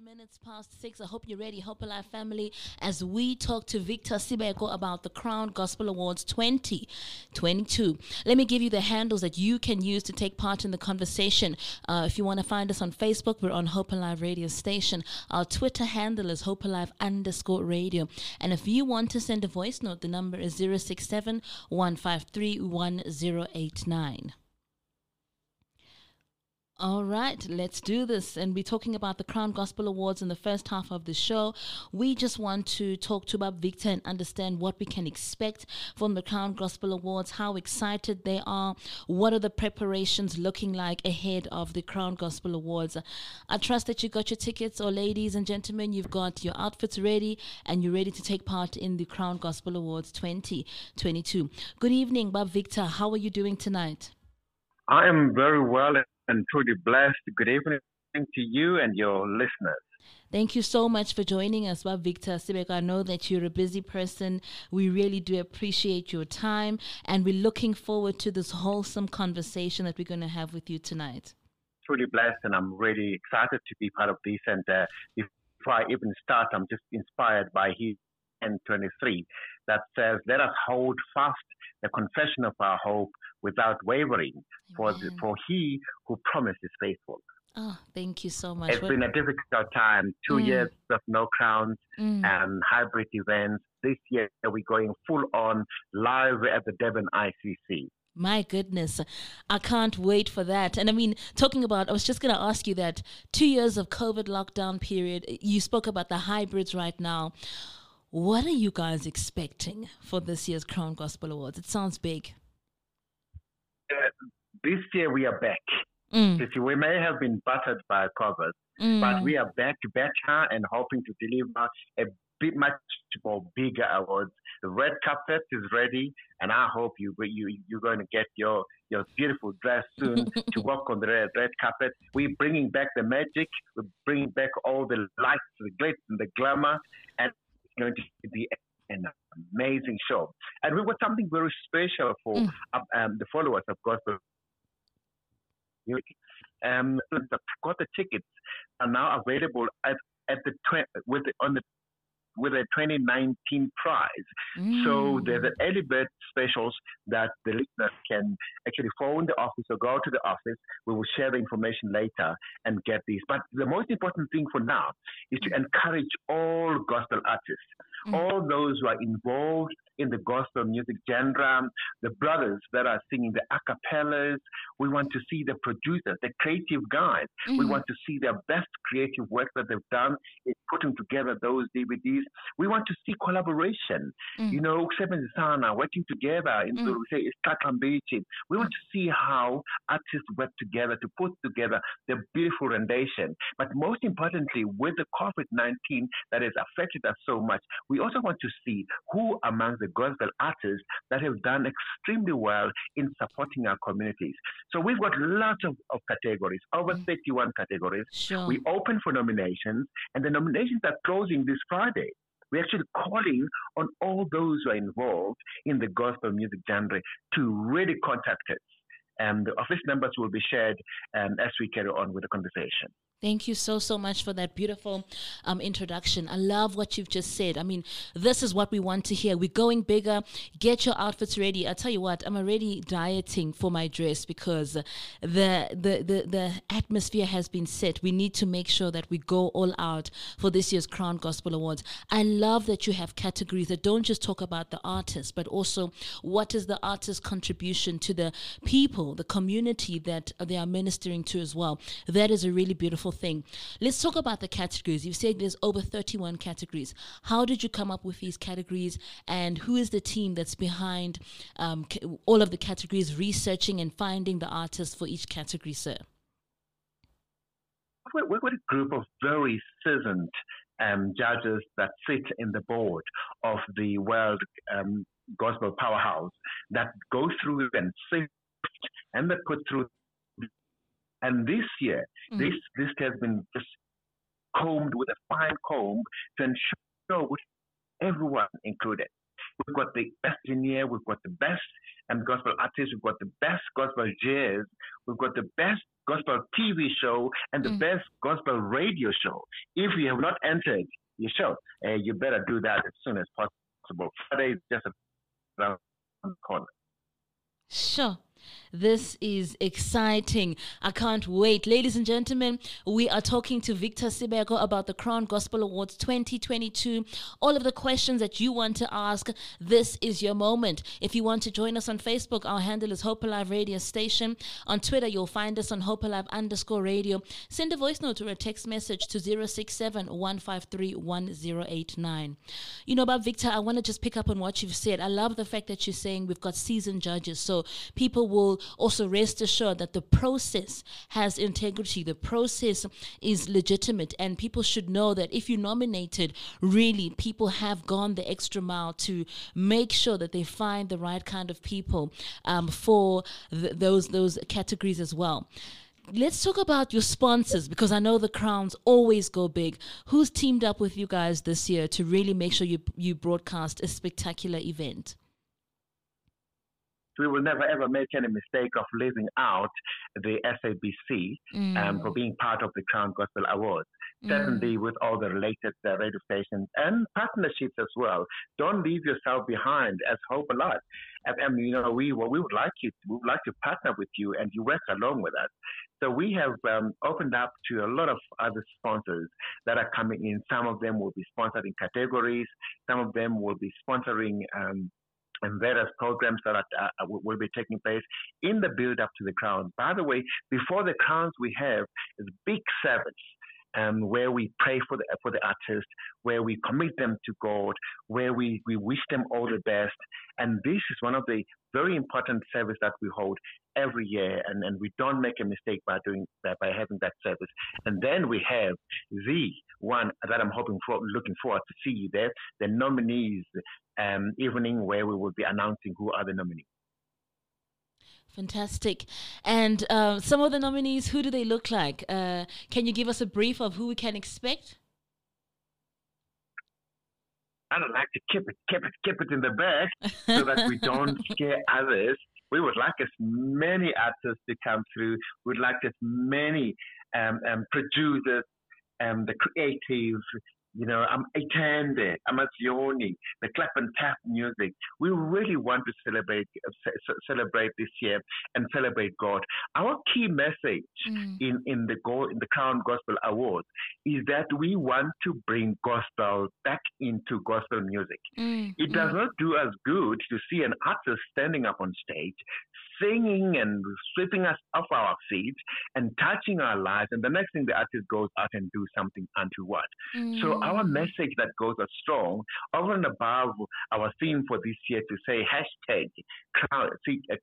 22 minutes past six. I hope you're ready, Hope Alive family, as we talk to Victor Sibeko about the Crown Gospel Awards 2022. Let me give you the handles that you can use to take part in the conversation. Uh, if you want to find us on Facebook, we're on Hope Alive Radio Station. Our Twitter handle is Hope Alive underscore radio. And if you want to send a voice note, the number is 067 153 1089. All right, let's do this. And we're talking about the Crown Gospel Awards in the first half of the show. We just want to talk to Bob Victor and understand what we can expect from the Crown Gospel Awards, how excited they are, what are the preparations looking like ahead of the Crown Gospel Awards. I trust that you got your tickets, or ladies and gentlemen, you've got your outfits ready and you're ready to take part in the Crown Gospel Awards 2022. Good evening, Bob Victor. How are you doing tonight? I am very well and truly blessed. Good evening to you and your listeners. Thank you so much for joining us, Bob Victor Sibeko. I know that you're a busy person. We really do appreciate your time, and we're looking forward to this wholesome conversation that we're going to have with you tonight. Truly blessed, and I'm really excited to be part of this. And uh, before I even start, I'm just inspired by his N23 that says, Let us hold fast the confession of our hope without wavering, for, the, for he who promised is faithful. Oh, thank you so much. It's what? been a difficult time. Two mm. years of no crowns mm. and hybrid events. This year we're going full on live at the Durban ICC. My goodness, I can't wait for that. And I mean, talking about, I was just going to ask you that two years of COVID lockdown period, you spoke about the hybrids right now. What are you guys expecting for this year's Crown Gospel Awards? It sounds big. Uh, this year we are back. Mm. See, we may have been battered by COVID, mm. but we are back better and hoping to deliver a bit much more bigger awards. The red carpet is ready, and I hope you you you're going to get your your beautiful dress soon to walk on the red, red carpet. We're bringing back the magic. We're bringing back all the lights, the glitz, and the glamour, and going to be an amazing show. And we've got something very special for mm. um, the followers of Gospel um, got the tickets are now available at, at the tw- with the, on the with a 2019 prize. Mm. So there's an early bird specials that the listeners can actually phone the office or go to the office. We will share the information later and get these. But the most important thing for now is to encourage all gospel artists, mm. all those who are involved in the gospel music genre, the brothers that are singing the a cappellas. We want to see the producers, the creative guys. Mm-hmm. We want to see their best creative work that they've done in putting together those DVDs. We want to see collaboration. Mm-hmm. You know, Seven Sana working together in mm-hmm. say We want to see how artists work together to put together the beautiful rendition. But most importantly, with the COVID 19 that has affected us so much, we also want to see who among the gospel artists that have done extremely well in supporting our communities. So we've got lots of, of categories, over mm. 31 categories. Sure. We open for nominations, and the nominations are closing this Friday. We're actually calling on all those who are involved in the gospel music genre to really contact us. And the office numbers will be shared um, as we carry on with the conversation. Thank you so, so much for that beautiful um, introduction. I love what you've just said. I mean, this is what we want to hear. We're going bigger. Get your outfits ready. I tell you what, I'm already dieting for my dress because the, the, the, the atmosphere has been set. We need to make sure that we go all out for this year's Crown Gospel Awards. I love that you have categories that don't just talk about the artist, but also what is the artist's contribution to the people, the community that they are ministering to as well. That is a really beautiful wonderful thing. Let's talk about the categories. You've said there's over 31 categories. How did you come up with these categories, and who is the team that's behind um, all of the categories, researching and finding the artists for each category, sir? We're, we're a group of very seasoned um, judges that sit in the board of the World um, Gospel Powerhouse that go through and sift and that put through and this year, mm-hmm. this list has been just combed with a fine comb to ensure everyone included. We've got the best engineer, we've got the best um, gospel artists, we've got the best gospel jazz, we've got the best gospel TV show, and the mm. best gospel radio show. If you have not entered your show, uh, you better do that as soon as possible. Friday is just around the corner. Sure. This is exciting. I can't wait. Ladies and gentlemen, we are talking to Victor Sibeko about the Crown Gospel Awards 2022. All of the questions that you want to ask, this is your moment. If you want to join us on Facebook, our handle is Hope Alive Radio Station. On Twitter, you'll find us on Hope Alive underscore radio. Send a voice note or a text message to 067 153 You know, about Victor, I want to just pick up on what you've said. I love the fact that you're saying we've got seasoned judges. So people will also rest assured that the process has integrity, the process is legitimate, and people should know that if you're nominated, really people have gone the extra mile to make sure that they find the right kind of people um, for th- those those categories as well let's talk about your sponsors because I know the crowns always go big. Who's teamed up with you guys this year to really make sure you you broadcast a spectacular event? We will never ever make any mistake of leaving out the SABC mm. um, for being part of the Crown Gospel Awards. Mm. Certainly, with all the related uh, radio stations and partnerships as well. Don't leave yourself behind as Hope Alive. And, and you know, we well, we would like you, we would like to partner with you, and you work along with us. So we have um, opened up to a lot of other sponsors that are coming in. Some of them will be sponsoring categories. Some of them will be sponsoring um, and various programs that are, uh, will be taking place in the build up to the crown. By the way, before the crowns, we have a big service um, where we pray for the for the artist, where we commit them to God, where we, we wish them all the best. And this is one of the very important service that we hold every year, and, and we don't make a mistake by doing that by having that service. And then we have the one that I'm hoping for, looking forward to see you there, the nominees um, evening where we will be announcing who are the nominees. Fantastic. And uh, some of the nominees, who do they look like? Uh, can you give us a brief of who we can expect? I don't like to keep it, keep it, keep it in the bag so that we don't scare others. We would like as many artists to come through. We'd like as many um, um, producers, um, the creatives, you know, I'm Itande, Amazioni, the clap and tap music. We really want to celebrate uh, celebrate this year and celebrate God. Our key message mm. in in the go, in the Crown Gospel Awards is that we want to bring gospel back into gospel music. Mm. It does mm. not do us good to see an artist standing up on stage singing and sweeping us off our feet and touching our lives. And the next thing the artist goes out and do something untoward. Mm. So our message that goes as strong, over and above our theme for this year to say hashtag Crown,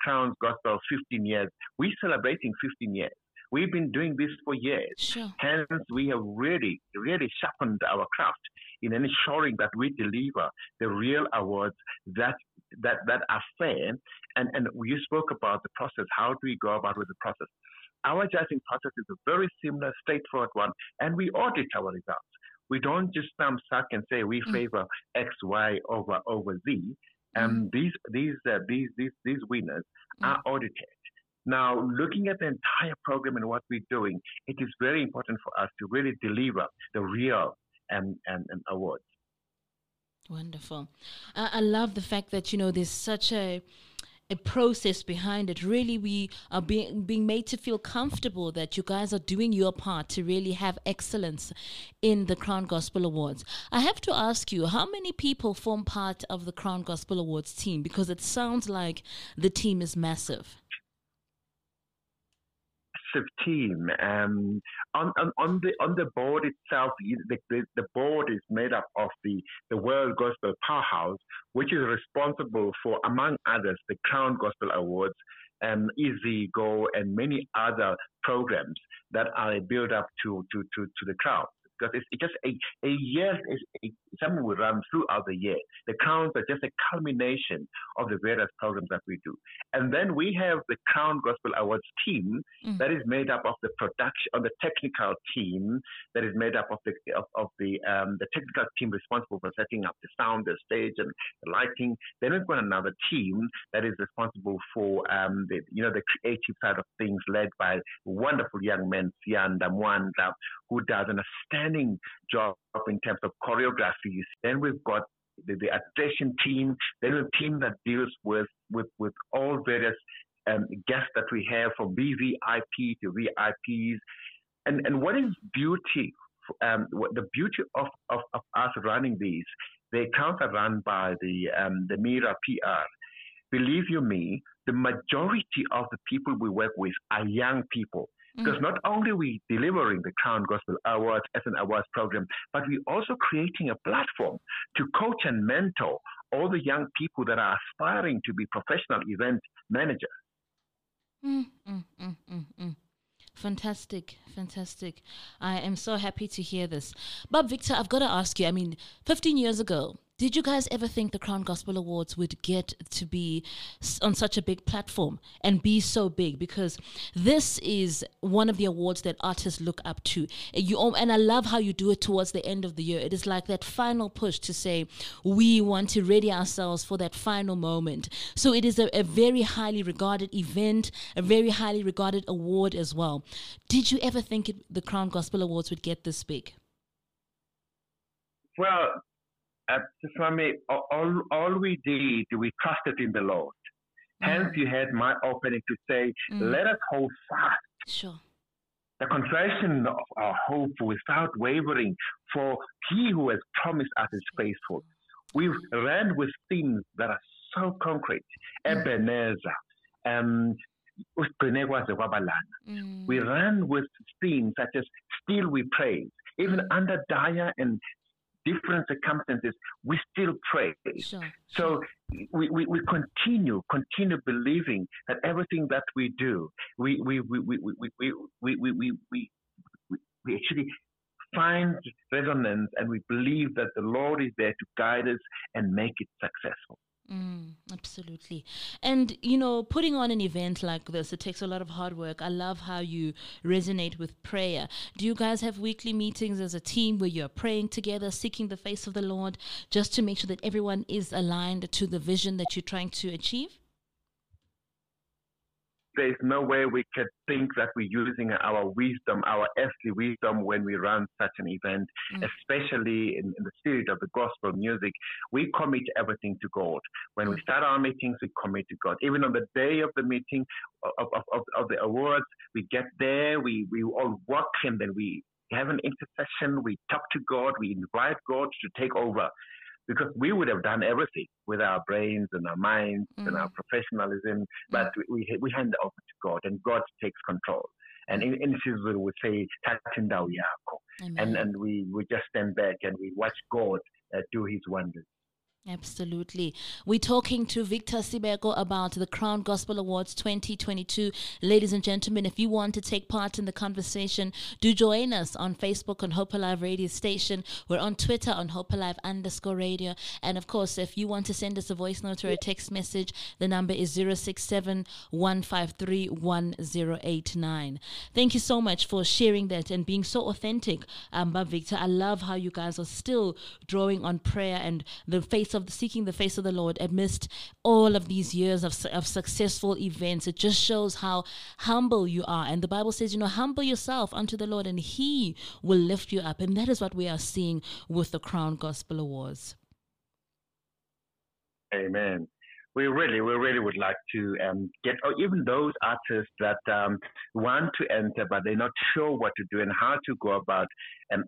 Crown's Gospel 15 years, we're celebrating 15 years. We've been doing this for years. Sure. Hence, we have really, really sharpened our craft in ensuring that we deliver the real awards that that that are fair. And and you spoke about the process. How do we go about with the process? Our judging process is a very similar, straightforward one, and we audit our results. We don't just thumb suck and say we mm. favor X, Y over over Z. And mm. these these uh, these these these winners mm. are audited. Now, looking at the entire program and what we're doing, it is very important for us to really deliver the real and, awards. Wonderful. I, I love the fact that, you know, there's such a a process behind it. Really, we are being being made to feel comfortable that you guys are doing your part to really have excellence in the Crown Gospel Awards. I have to ask you, how many people form part of the Crown Gospel Awards team? Because it sounds like the team is massive team. Um, on, on, on, the on the board itself, the, the, the, board is made up of the, the World Gospel Powerhouse, which is responsible for, among others, the Crown Gospel Awards, um, Easy Go, and many other programs that are built up to, to, to, to the crowd. Because it's, it's just a, a year is a, something we run throughout the year. The crowns are just a culmination of the various programs that we do. And then we have the Crown Gospel Awards team mm. that is made up of the production, of the technical team that is made up of the of, of the um, the technical team responsible for setting up the sound, the stage, and the lighting. Then we've got another team that is responsible for um, the you know the creative side of things, led by wonderful young men, Sian Damwanda, who does an outstanding job in terms of choreography. Then we've got the, the attraction team, then a team that deals with, with, with all various um, guests that we have from VVIP to VIPs. And, and what is beauty, um, what the beauty of, of, of us running these, the accounts are run by the, um, the Mira PR. Believe you me, the majority of the people we work with are young people. Because mm-hmm. not only are we delivering the Crown Gospel Awards as an awards program, but we're also creating a platform to coach and mentor all the young people that are aspiring to be professional event managers. Mm, mm, mm, mm, mm. Fantastic, fantastic. I am so happy to hear this. But Victor, I've got to ask you, I mean, 15 years ago, did you guys ever think the Crown Gospel Awards would get to be on such a big platform and be so big? Because this is one of the awards that artists look up to. You and I love how you do it towards the end of the year. It is like that final push to say we want to ready ourselves for that final moment. So it is a, a very highly regarded event, a very highly regarded award as well. Did you ever think it, the Crown Gospel Awards would get this big? Well, uh, Swami, all, all we did, we trusted in the Lord. Mm. Hence, you had my opening to say, mm. let us hold fast. Sure. The confession of our hope without wavering, for he who has promised us is faithful. We've ran with things that are so concrete. Mm. Ebenezer, um, mm. We ran with themes such as still we praise. Even under dire and different circumstances, we still pray. Sure. So we, we, we continue, continue believing that everything that we do, we, we, we, we, we, we, we, we, we, we, we actually find resonance and we believe that the Lord is there to guide us and make it successful. Mm, absolutely. And, you know, putting on an event like this, it takes a lot of hard work. I love how you resonate with prayer. Do you guys have weekly meetings as a team where you're praying together, seeking the face of the Lord, just to make sure that everyone is aligned to the vision that you're trying to achieve? There's no way we could think that we're using our wisdom, our earthly wisdom, when we run such an event, mm. especially in, in, the spirit of the gospel music. We commit everything to God. When mm. we start our meetings, we commit to God. Even on the day of the meeting of, of, of, of the awards, we get there, we, we all walk, and then we have an intercession, we talk to God, we invite God to take over because we would have done everything with our brains and our minds mm. and our mm. professionalism, but we, we hand it over to God and God takes control. And in, in Israel, we say, and, and we, we just stand back and we watch God uh, do his wonders. Absolutely. We're talking to Victor Sibeko about the Crown Gospel Awards 2022. Ladies and gentlemen, if you want to take part in the conversation, do join us on Facebook on Hope Alive Radio Station. We're on Twitter on Hope Alive underscore radio. And of course, if you want to send us a voice note or a text message, the number is 067 Thank you so much for sharing that and being so authentic, um, Victor. I love how you guys are still drawing on prayer and the face of seeking the face of the Lord amidst all of these years of, of successful events. It just shows how humble you are. And the Bible says, you know, humble yourself unto the Lord and he will lift you up. And that is what we are seeing with the Crown Gospel Awards. Amen we really, we really would like to um, get, or even those artists that um, want to enter, but they're not sure what to do and how to go about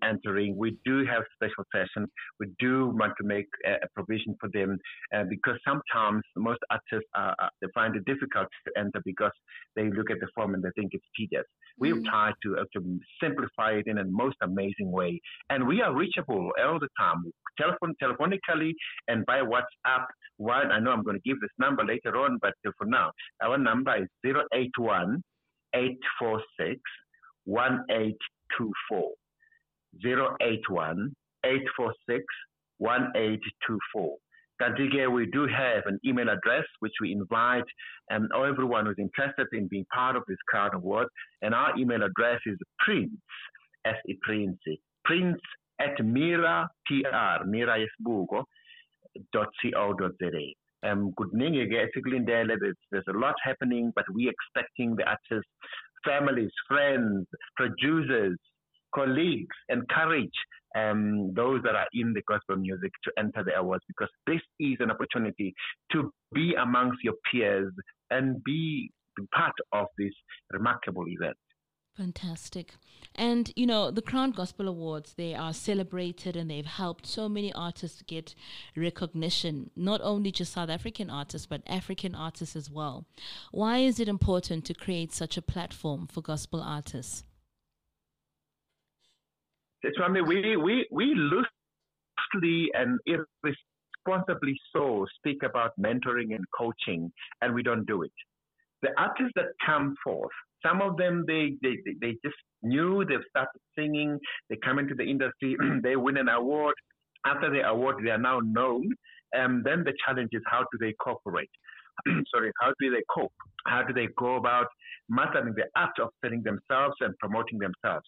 entering. We do have special sessions. We do want to make a, provision for them uh, because sometimes most artists are, they find it difficult to enter because they look at the form and they think it's tedious. We've mm. tried to, uh, to simplify it in a most amazing way, and we are reachable all the time, telephone, telephonically, and by WhatsApp. One, I know I'm going to give this number later on, but for now, our number is 081 846 1824. 081 846 1824. Kantige, we do have an email address which we invite um, everyone who's interested in being part of this Crown Award. And our email address is prince, S-E Prince, prince at mira, T-R, mira yesbugo, dot co.za. Um, good basically there's, there's a lot happening, but we're expecting the artists, families, friends, producers, colleagues encourage um, those that are in the gospel music to enter the awards because this is an opportunity to be amongst your peers and be part of this remarkable event. Fantastic. And, you know, the Crown Gospel Awards, they are celebrated and they've helped so many artists get recognition, not only just South African artists, but African artists as well. Why is it important to create such a platform for gospel artists? Swami, we, we, we loosely and irresponsibly so speak about mentoring and coaching, and we don't do it. The artists that come forth, some of them, they, they, they just knew, they've started singing, they come into the industry, they win an award. After the award, they are now known. And then the challenge is how do they cooperate? Sorry, how do they cope? How do they go about mastering the art of selling themselves and promoting themselves?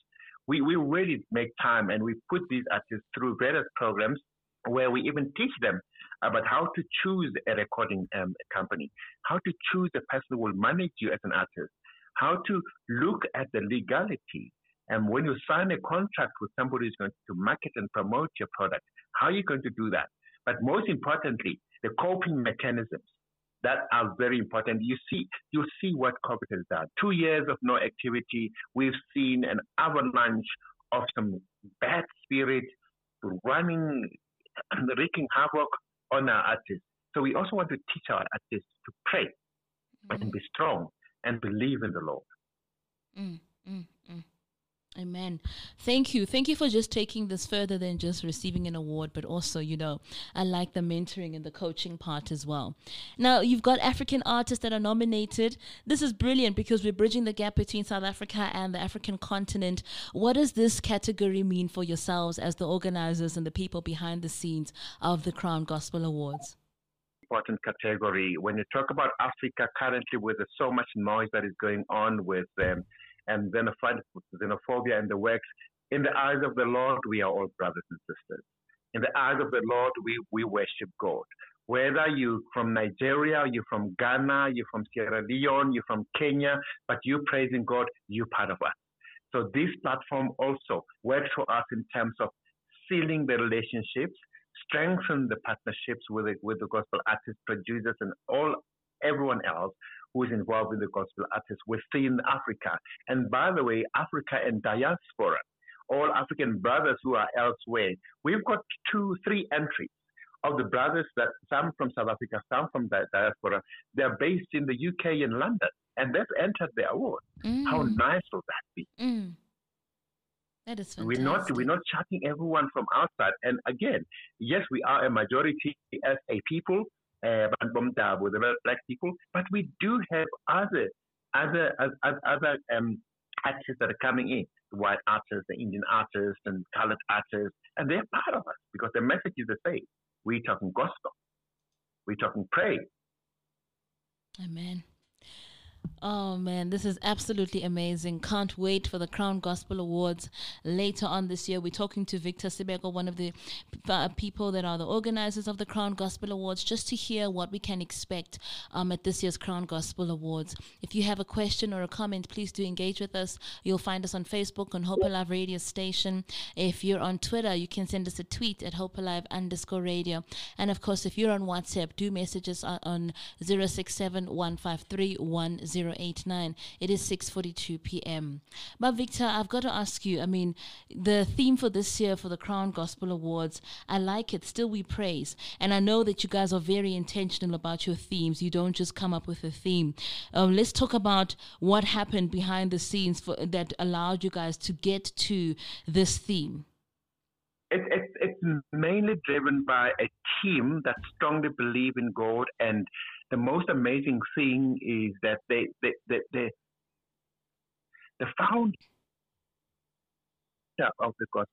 We, we really make time and we put these artists through various programs where we even teach them about how to choose a recording um, company, how to choose a person who will manage you as an artist, how to look at the legality. And when you sign a contract with somebody who's going to market and promote your product, how are you going to do that? But most importantly, the coping mechanisms that are very important. You see, you see what COVID has done. Two years of no activity, we've seen an avalanche of some bad spirit running, wreaking havoc on our artists. So we also want to teach our artists to pray mm-hmm. and be strong and believe in the Lord. Mm, mm, mm. Amen. Thank you. Thank you for just taking this further than just receiving an award, but also, you know, I like the mentoring and the coaching part as well. Now, you've got African artists that are nominated. This is brilliant because we're bridging the gap between South Africa and the African continent. What does this category mean for yourselves as the organizers and the people behind the scenes of the Crown Gospel Awards? Important category. When you talk about Africa currently, with so much noise that is going on with um, and xenophobia in the works. In the eyes of the Lord, we are all brothers and sisters. In the eyes of the Lord, we, we worship God. Whether you're from Nigeria, you're from Ghana, you're from Sierra Leone, you're from Kenya, but you praising God, you're part of us. So this platform also works for us in terms of sealing the relationships, strengthen the partnerships with the, with the gospel artists, producers, and all everyone else who is involved in the gospel artists within Africa. And by the way, Africa and diaspora, all African brothers who are elsewhere, we've got two, three entries of the brothers that some from South Africa, some from the diaspora. They're based in the UK and London, and they've entered the award. Mm. How nice will that be? Mm. That is fantastic. We're not we're not chatting everyone from outside. And again, yes, we are a majority as a people, uh, with the black people, but we do have other other other um, artists that are coming in, the white artists, the Indian artists, and colored artists, and they're part of us because the message is the same. We're talking gospel, we're talking praise. Amen. Oh man, this is absolutely amazing. Can't wait for the Crown Gospel Awards later on this year. We're talking to Victor Sibeko, one of the uh, people that are the organizers of the Crown Gospel Awards, just to hear what we can expect um, at this year's Crown Gospel Awards. If you have a question or a comment, please do engage with us. You'll find us on Facebook on Hope Alive Radio Station. If you're on Twitter, you can send us a tweet at Hope Alive underscore radio. And of course, if you're on WhatsApp, do message us on 067 153 089. It is 6:42 p.m. But Victor, I've got to ask you. I mean, the theme for this year for the Crown Gospel Awards, I like it. Still, we praise, and I know that you guys are very intentional about your themes. You don't just come up with a theme. Um, let's talk about what happened behind the scenes for, that allowed you guys to get to this theme. It, it, it's mainly driven by a team that strongly believe in God and the most amazing thing is that they, they, they, they the founder of the gospel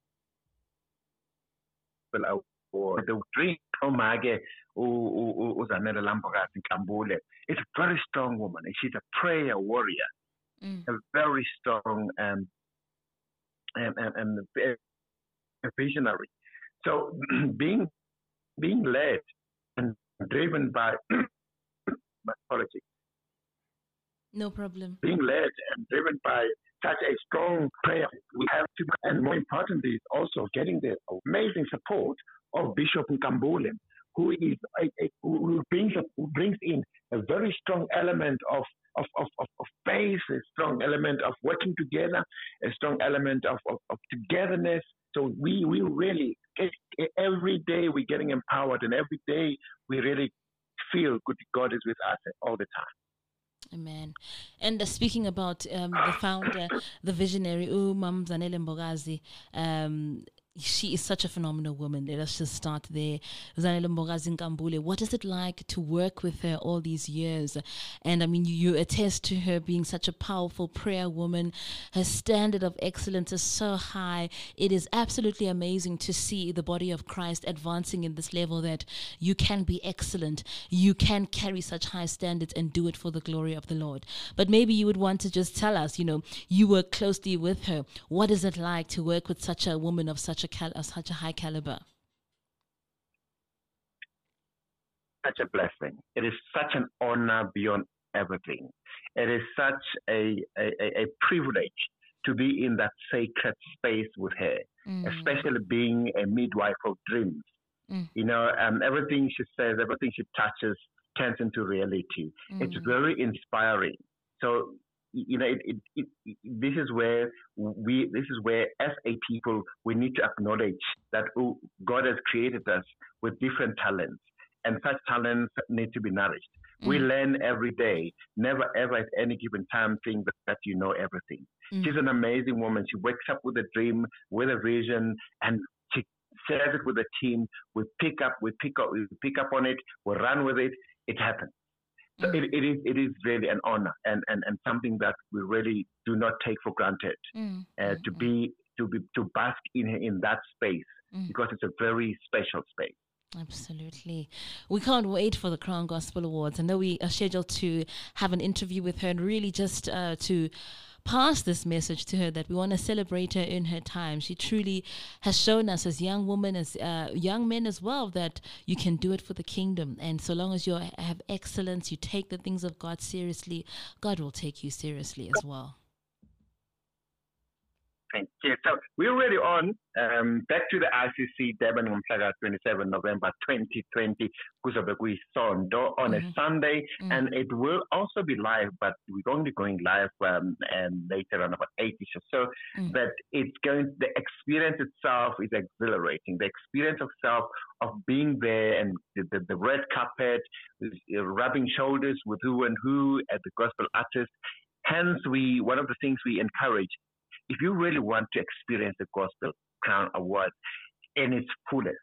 Award. The dream Omage Uzanele Lambokazi Nkambule is a very strong woman. She's a prayer warrior, mm. a very strong um, and, and, and a visionary. So being being led and driven by politics. No problem. Being led and driven by such a strong prayer, we have to, and more importantly, also getting the amazing support of Bishop Nkambule, who is a, a, who brings who brings in a very strong element of of, of, of, of faith, a strong element of working together, a strong element of, of, of togetherness. So we we really every day we're getting empowered, and every day we really feel good God is with us all the time. Amen. And uh, speaking about um, the founder, the visionary, Umam Zanele Mbokazi, um, she is such a phenomenal woman. Let us just start there. Zanele Mbokazi what is it like to work with her all these years? And I mean, you, you, attest to her being such a powerful prayer woman. Her standard of excellence is so high. It is absolutely amazing to see the body of Christ advancing in this level that you can be excellent. You can carry such high standards and do it for the glory of the Lord. But maybe you would want to just tell us, you know, you work closely with her. What is it like to work with such a woman of such a cal- of such a high caliber? Such a blessing. It is such an honor beyond everything. It is such a, a, a privilege to be in that sacred space with her, mm. especially being a midwife of dreams. Mm. You know, um, everything she says, everything she touches turns into reality. Mm. It's very inspiring. So you know, it, it, it, this is where we, this is where as a people, we need to acknowledge that oh, God has created us with different talents and such talents need to be nourished. Mm. We learn every day, never ever at any given time think that, that you know everything. Mm. She's an amazing woman. She wakes up with a dream, with a vision, and she shares it with the team. We pick up, we pick up, we pick up on it, we run with it. It happens. So it, it is it is really an honor and, and, and something that we really do not take for granted mm. uh, to mm. be to be to bask in in that space mm. because it's a very special space. Absolutely. We can't wait for the Crown Gospel Awards. I know we are scheduled to have an interview with her and really just uh, to pass this message to her that we want to celebrate her in her time. She truly has shown us as young women, as uh, young men as well, that you can do it for the kingdom. And so long as you have excellence, you take the things of God seriously, God will take you seriously as well. Thank you. So we're already on. Um, back to the ICC Durban ngomhlaka 27 November 2020 kuzobe kuyisondo on mm-hmm. a Sunday mm-hmm. and it will also be live but we're only going live um, and later on about 8 or so mm-hmm. but it's going the experience itself is exhilarating the experience of self of being there and the, the, the red carpet uh, rubbing shoulders with who and who at the gospel artist hence we one of the things we encourage if you really want to experience the Gospel Crown Award in its fullest,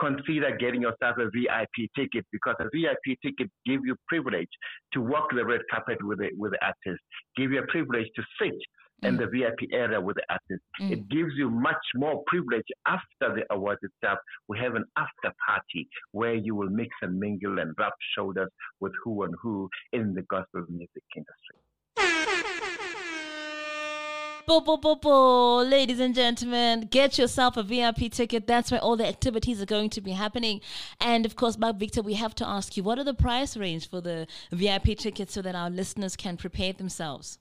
consider getting yourself a VIP ticket because a VIP ticket gives you privilege to walk the red carpet with the, with the artist, give you a privilege to sit mm. in the VIP area with the artist. Mm. It gives you much more privilege after the award itself. We have an after party where you will mix and mingle and rub shoulders with who and who in the gospel music industry. Bo, bo, bo, bo. Ladies and gentlemen, get yourself a VIP ticket. That's where all the activities are going to be happening. And of course, Mark Victor, we have to ask you, what are the price range for the VIP tickets so that our listeners can prepare themselves?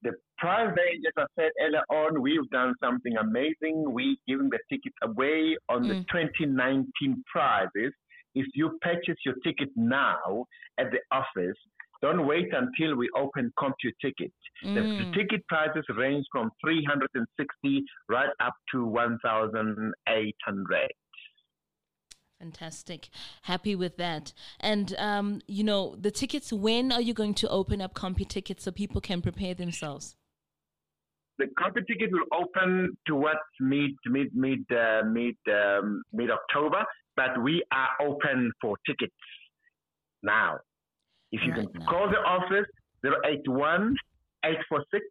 The price range, as I said earlier on, we've done something amazing. We're giving the tickets away on mm. the 2019 prizes. If you purchase your ticket now at the office, don't wait until we open CompuTicket. Mm. The, ticket prices range from 360 right up to 1,800. Fantastic. Happy with that. And, um, you know, the tickets, when are you going to open up CompuTicket so people can prepare themselves? The CompuTicket will open towards mid mid mid uh, mid um, mid October, but we are open for tickets now. If you right can now. call the office 081 846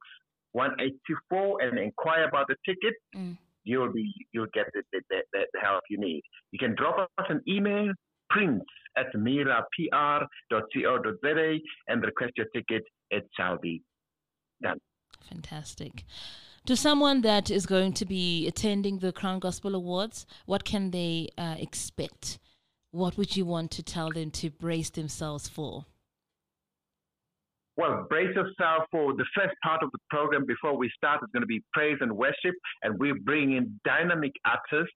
1824 and inquire about the ticket, mm. you'll be you'll get the, the, the, the help you need. You can drop us an email, prince at mirapr.co.za, and request your ticket. It shall be done. Fantastic. To someone that is going to be attending the Crown Gospel Awards, what can they uh, expect? What would you want to tell them to brace themselves for? Well, brace yourself for the first part of the program before we start. It's going to be praise and worship, and we bring in dynamic artists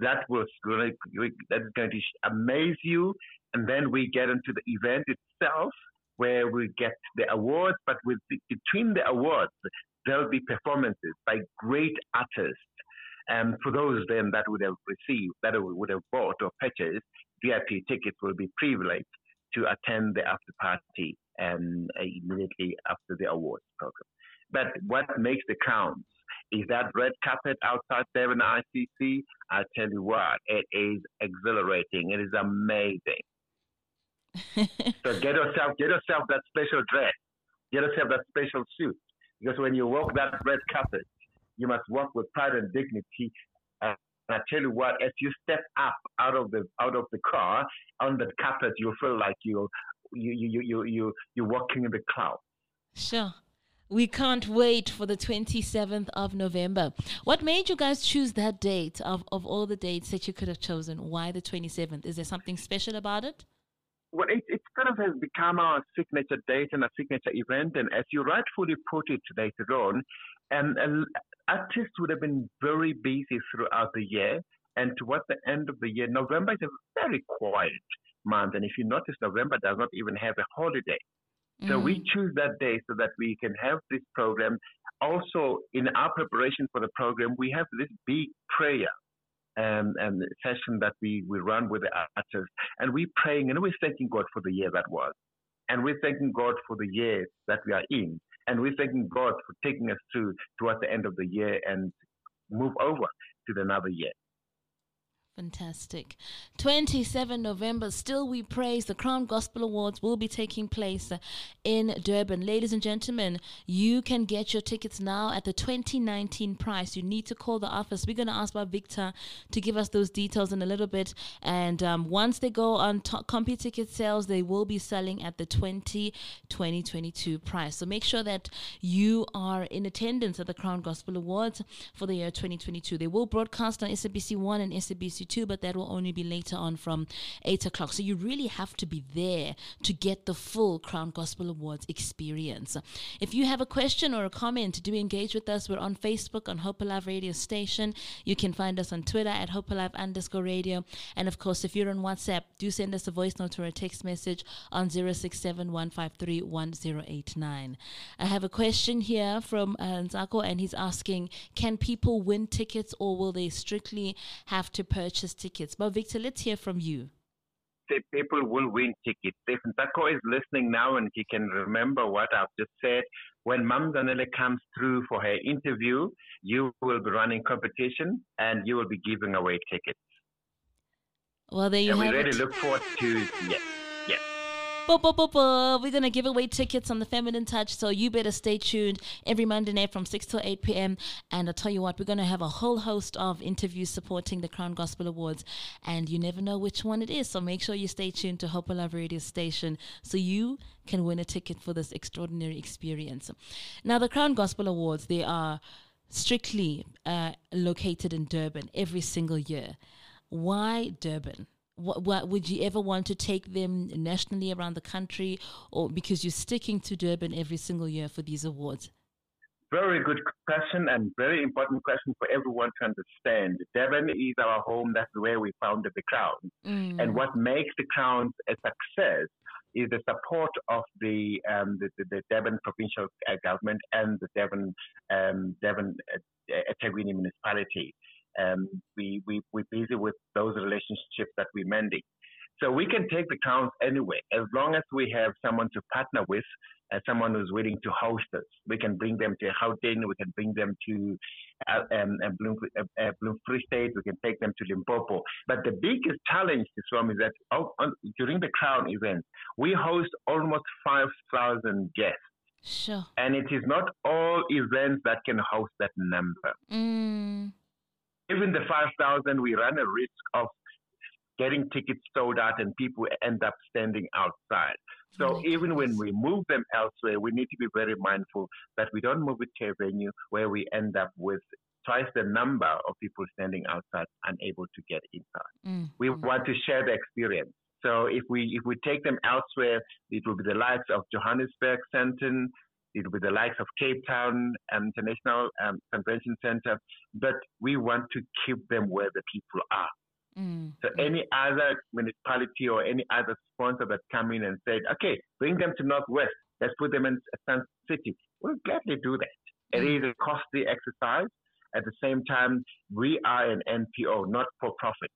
that was going to, that is going to amaze you. And then we get into the event itself, where we get the awards. But with between the awards, there'll be performances by great artists. And for those then that would have received, that would have bought or purchased VIP tickets, will be privileged to attend the after party and uh, immediately after the awards program. But what makes the crowns is that red carpet outside Durban ICC. I tell you what, it is exhilarating. It is amazing. so get yourself, get yourself that special dress, get yourself that special suit, because when you walk that red carpet, you must walk with pride and dignity. Uh, and I tell you what, as you step up out of the out of the car on the carpet, you feel like you you you you you you're walking in the cloud. Sure. We can't wait for the 27th of November. What made you guys choose that date of, of all the dates that you could have chosen? Why the 27th? Is there something special about it? Well, it, it kind of has become our signature date and a signature event. And as you rightfully put it later on, and, and artists would have been very busy throughout the year. And towards the end of the year, November is a very quiet month. And if you notice, November does not even have a holiday. So mm. we choose that day so that we can have this program. Also, in our preparation for the program, we have this big prayer um, and session that we, we run with the artists. And we're praying and we're thanking God for the year that was. And we're thanking God for the year that we are in. And we're thanking God for taking us through towards the end of the year and move over to the another year. Fantastic. 27 November, still we praise. The Crown Gospel Awards will be taking place in Durban. Ladies and gentlemen, you can get your tickets now at the 2019 price. You need to call the office. We're going to ask about Victor to give us those details in a little bit. And um, once they go on to- ticket sales, they will be selling at the 20 2022 price. So make sure that you are in attendance at the Crown Gospel Awards for the year 2022. They will broadcast on SABC 1 and SABC but that will only be later on from 8 o'clock. So you really have to be there to get the full Crown Gospel Awards experience. If you have a question or a comment, do engage with us. We're on Facebook on Hope Alive Radio Station. You can find us on Twitter at Hope Alive underscore radio. And of course, if you're on WhatsApp, do send us a voice note or a text message on 067 I have a question here from uh, Nzako, and he's asking Can people win tickets or will they strictly have to purchase? Purchase tickets. But Victor, let's hear from you. People will win tickets. If Ntako is listening now and he can remember what I've just said, when Mam Zanele comes through for her interview, you will be running competition and you will be giving away tickets. Well, there you and have we really it. look forward to yes, bo, bo, bo. We're going to give away tickets on the Feminine Touch, so you better stay tuned every Monday night from 6 till 8 p.m. And I'll tell you what, we're going to have a whole host of interviews supporting the Crown Gospel Awards, and you never know which one it is. So make sure you stay tuned to Hope Alive Radio Station so you can win a ticket for this extraordinary experience. Now, the Crown Gospel Awards, they are strictly uh, located in Durban every single year. Why Durban? What, what, would you ever want to take them nationally around the country or because you're sticking to Durban every single year for these awards? Very good question and very important question for everyone to understand. Durban is our home. That's where we founded the Crown. Mm. And what makes the Crown a success is the support of the um, the, the, the, Durban provincial uh, government and the Durban um, Durban uh, municipality um, we, we, we're busy with those relationships that we're mending. So we can take the crowns anywhere as long as we have someone to partner with, uh, someone who's willing to host us. We can bring them to Gauteng, we can bring them to uh, um, Bloem, uh, Bloem Free State, we can take them to Limpopo. But the biggest challenge is from is that oh, on, during the crown event, we host almost 5,000 guests. Sure. And it is not all events that can host that number. Mm. Even the 5,000, we run a risk of getting tickets sold out and people end up standing outside. So even when we move them elsewhere, we need to be very mindful that we don't move it to a venue where we end up with twice the number of people standing outside unable to get inside. Mm. We want to share the experience. So if we if we take them elsewhere, it will be the likes of Johannesburg, Sandton, be the likes of Cape Town um, International um, Convention Center, but we want to keep them where the people are. Mm. So any other municipality or any other sponsor that come in and said, okay, bring them to Northwest, let's put them in Sun City, we'll gladly do that. Mm. It is a costly exercise. At the same time, we are an NPO, not for profit.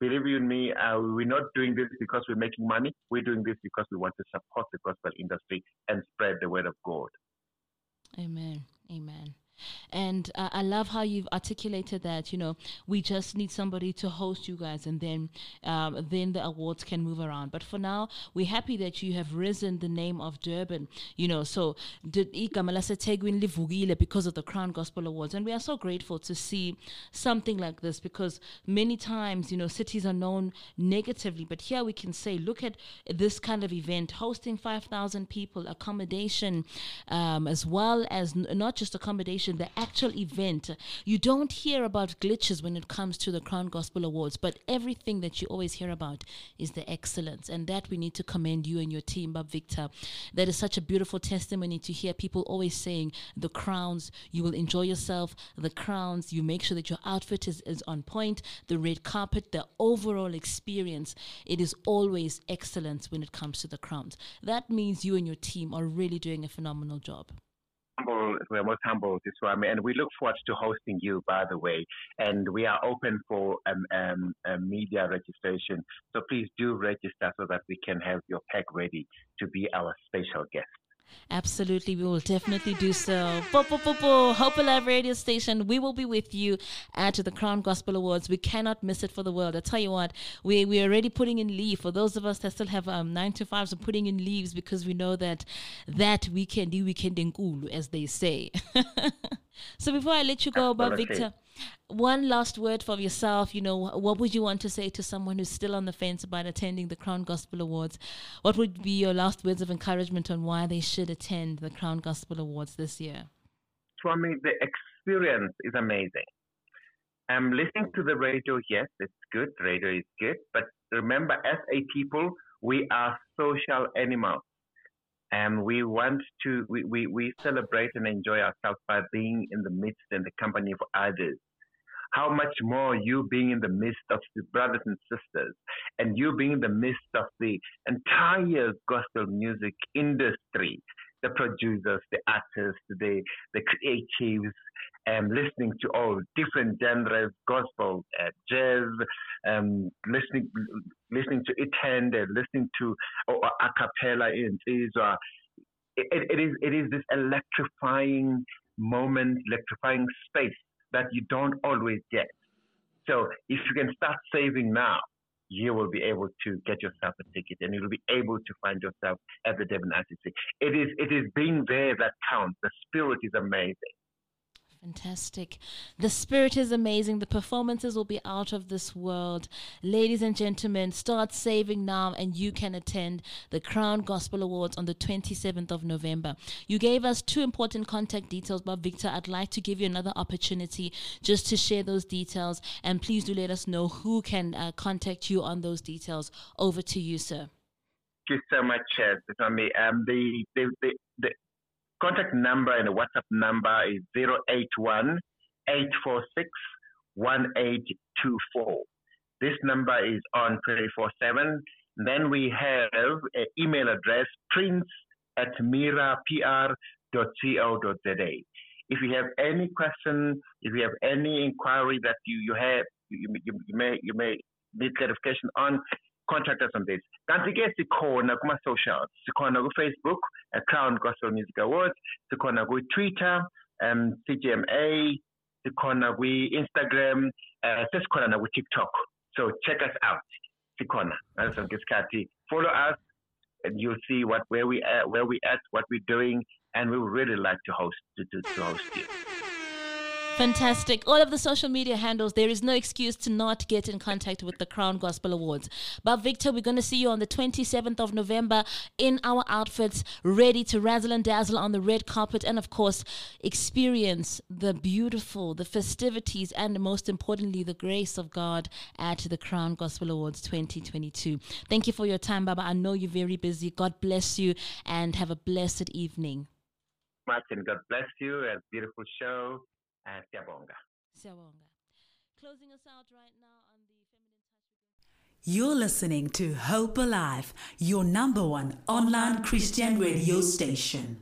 Believe you me, uh, we're not doing this because we're making money. We're doing this because we want to support the gospel industry and spread the word of God. Amen. Amen. And uh, I love how you've articulated that. You know, we just need somebody to host you guys, and then um, then the awards can move around. But for now, we're happy that you have risen the name of Durban. You know, so because of the Crown Gospel Awards, and we are so grateful to see something like this because many times, you know, cities are known negatively, but here we can say, look at this kind of event, hosting five thousand people, accommodation, um, as well as n- not just accommodation the actual event. You don't hear about glitches when it comes to the Crown Gospel Awards, but everything that you always hear about is the excellence. And that we need to commend you and your team, Baba Victor. That is such a beautiful testimony to hear people always saying the crowns, you will enjoy yourself, the crowns, you make sure that your outfit is, is on point, the red carpet, the overall experience. It is always excellence when it comes to the crowns. That means you and your team are really doing a phenomenal job humble, we're most humble, Swami, and we look forward to hosting you, by the way. And we are open for um, um, media registration. So please do register so that we can have your pack ready to be our special guest. Absolutely, we will definitely do so. Bo, bo, bo, bo. Hope Alive Radio Station, we will be with you at the Crown Gospel Awards. We cannot miss it for the world. I tell you what, we we are already putting in leave for those of us that still have um, nine to fives. We're putting in leaves because we know that that weekend, the weekend in Kulu, as they say. so before I let you go, Baba Victor one last word for yourself. You know, what would you want to say to someone who's still on the fence about attending the Crown Gospel Awards? What would be your last words of encouragement on why they should attend the Crown Gospel Awards this year? Swami, the experience is amazing. I'm listening to the radio. Yes, it's good. Radio is good. But remember, as a people, we are social animals. And we want to, we, we, we celebrate and enjoy ourselves by being in the midst and the company of others. How much more you being in the midst of the brothers and sisters and you being in the midst of the entire gospel music industry, the producers, the artists, the, the creatives, and listening to all different genres, gospel, uh, jazz, um, listening listening to Itend, uh, listening to or, or a cappella in. It, it is it is this electrifying moment, electrifying space that you don't always get. So if you can start saving now, you will be able to get yourself a ticket and you'll be able to find yourself at the Durban ICC. It is, it is being there that counts. The spirit is amazing. Fantastic. The spirit is amazing. The performances will be out of this world. Ladies and gentlemen, start saving now and you can attend the Crown Gospel Awards on the 27th of November. You gave us two important contact details, but Victor, I'd like to give you another opportunity just to share those details. And please do let us know who can uh, contact you on those details. Over to you, sir. Thank you so much, Chaz. Um, the, the, the Contact number and WhatsApp number is 081 846 1824. This number is on 24 7. Then we have an email address, prince at mirapr.co.za. If you have any question, if you have any inquiry that you, you have, you, you, you may you may need clarification on, contact us on this. Kanti-ke sikhona kuma-socials. Sikhona ku-Facebook, Crown Gospel Music Awards. Sikhona ku-Twitter, um, CGMA. Sikhona ku-Instagram. Uh, sesikhona na ku-TikTok. So check us out. Sikhona. Ngaleso ngesikhathi. Follow us and you'll see what where we at, where we at, what we're doing, and we would really like to host to, to, to host you. Fantastic. All of the social media handles, there is no excuse to not get in contact with the Crown Gospel Awards. But Victor, we're going to see you on the 27th of November in our outfits, ready to razzle and dazzle on the red carpet, and of course, experience the beautiful, the festivities, and most importantly, the grace of God at the Crown Gospel Awards 2022. Thank you for your time, Baba. I know you're very busy. God bless you and have a blessed evening. Martin, God bless you. A beautiful show Eh, uh, siyabonga. Siyabonga. Closing us out right now on the Feminine Touch. You're listening to Hope Alive, your number one online Christian radio station.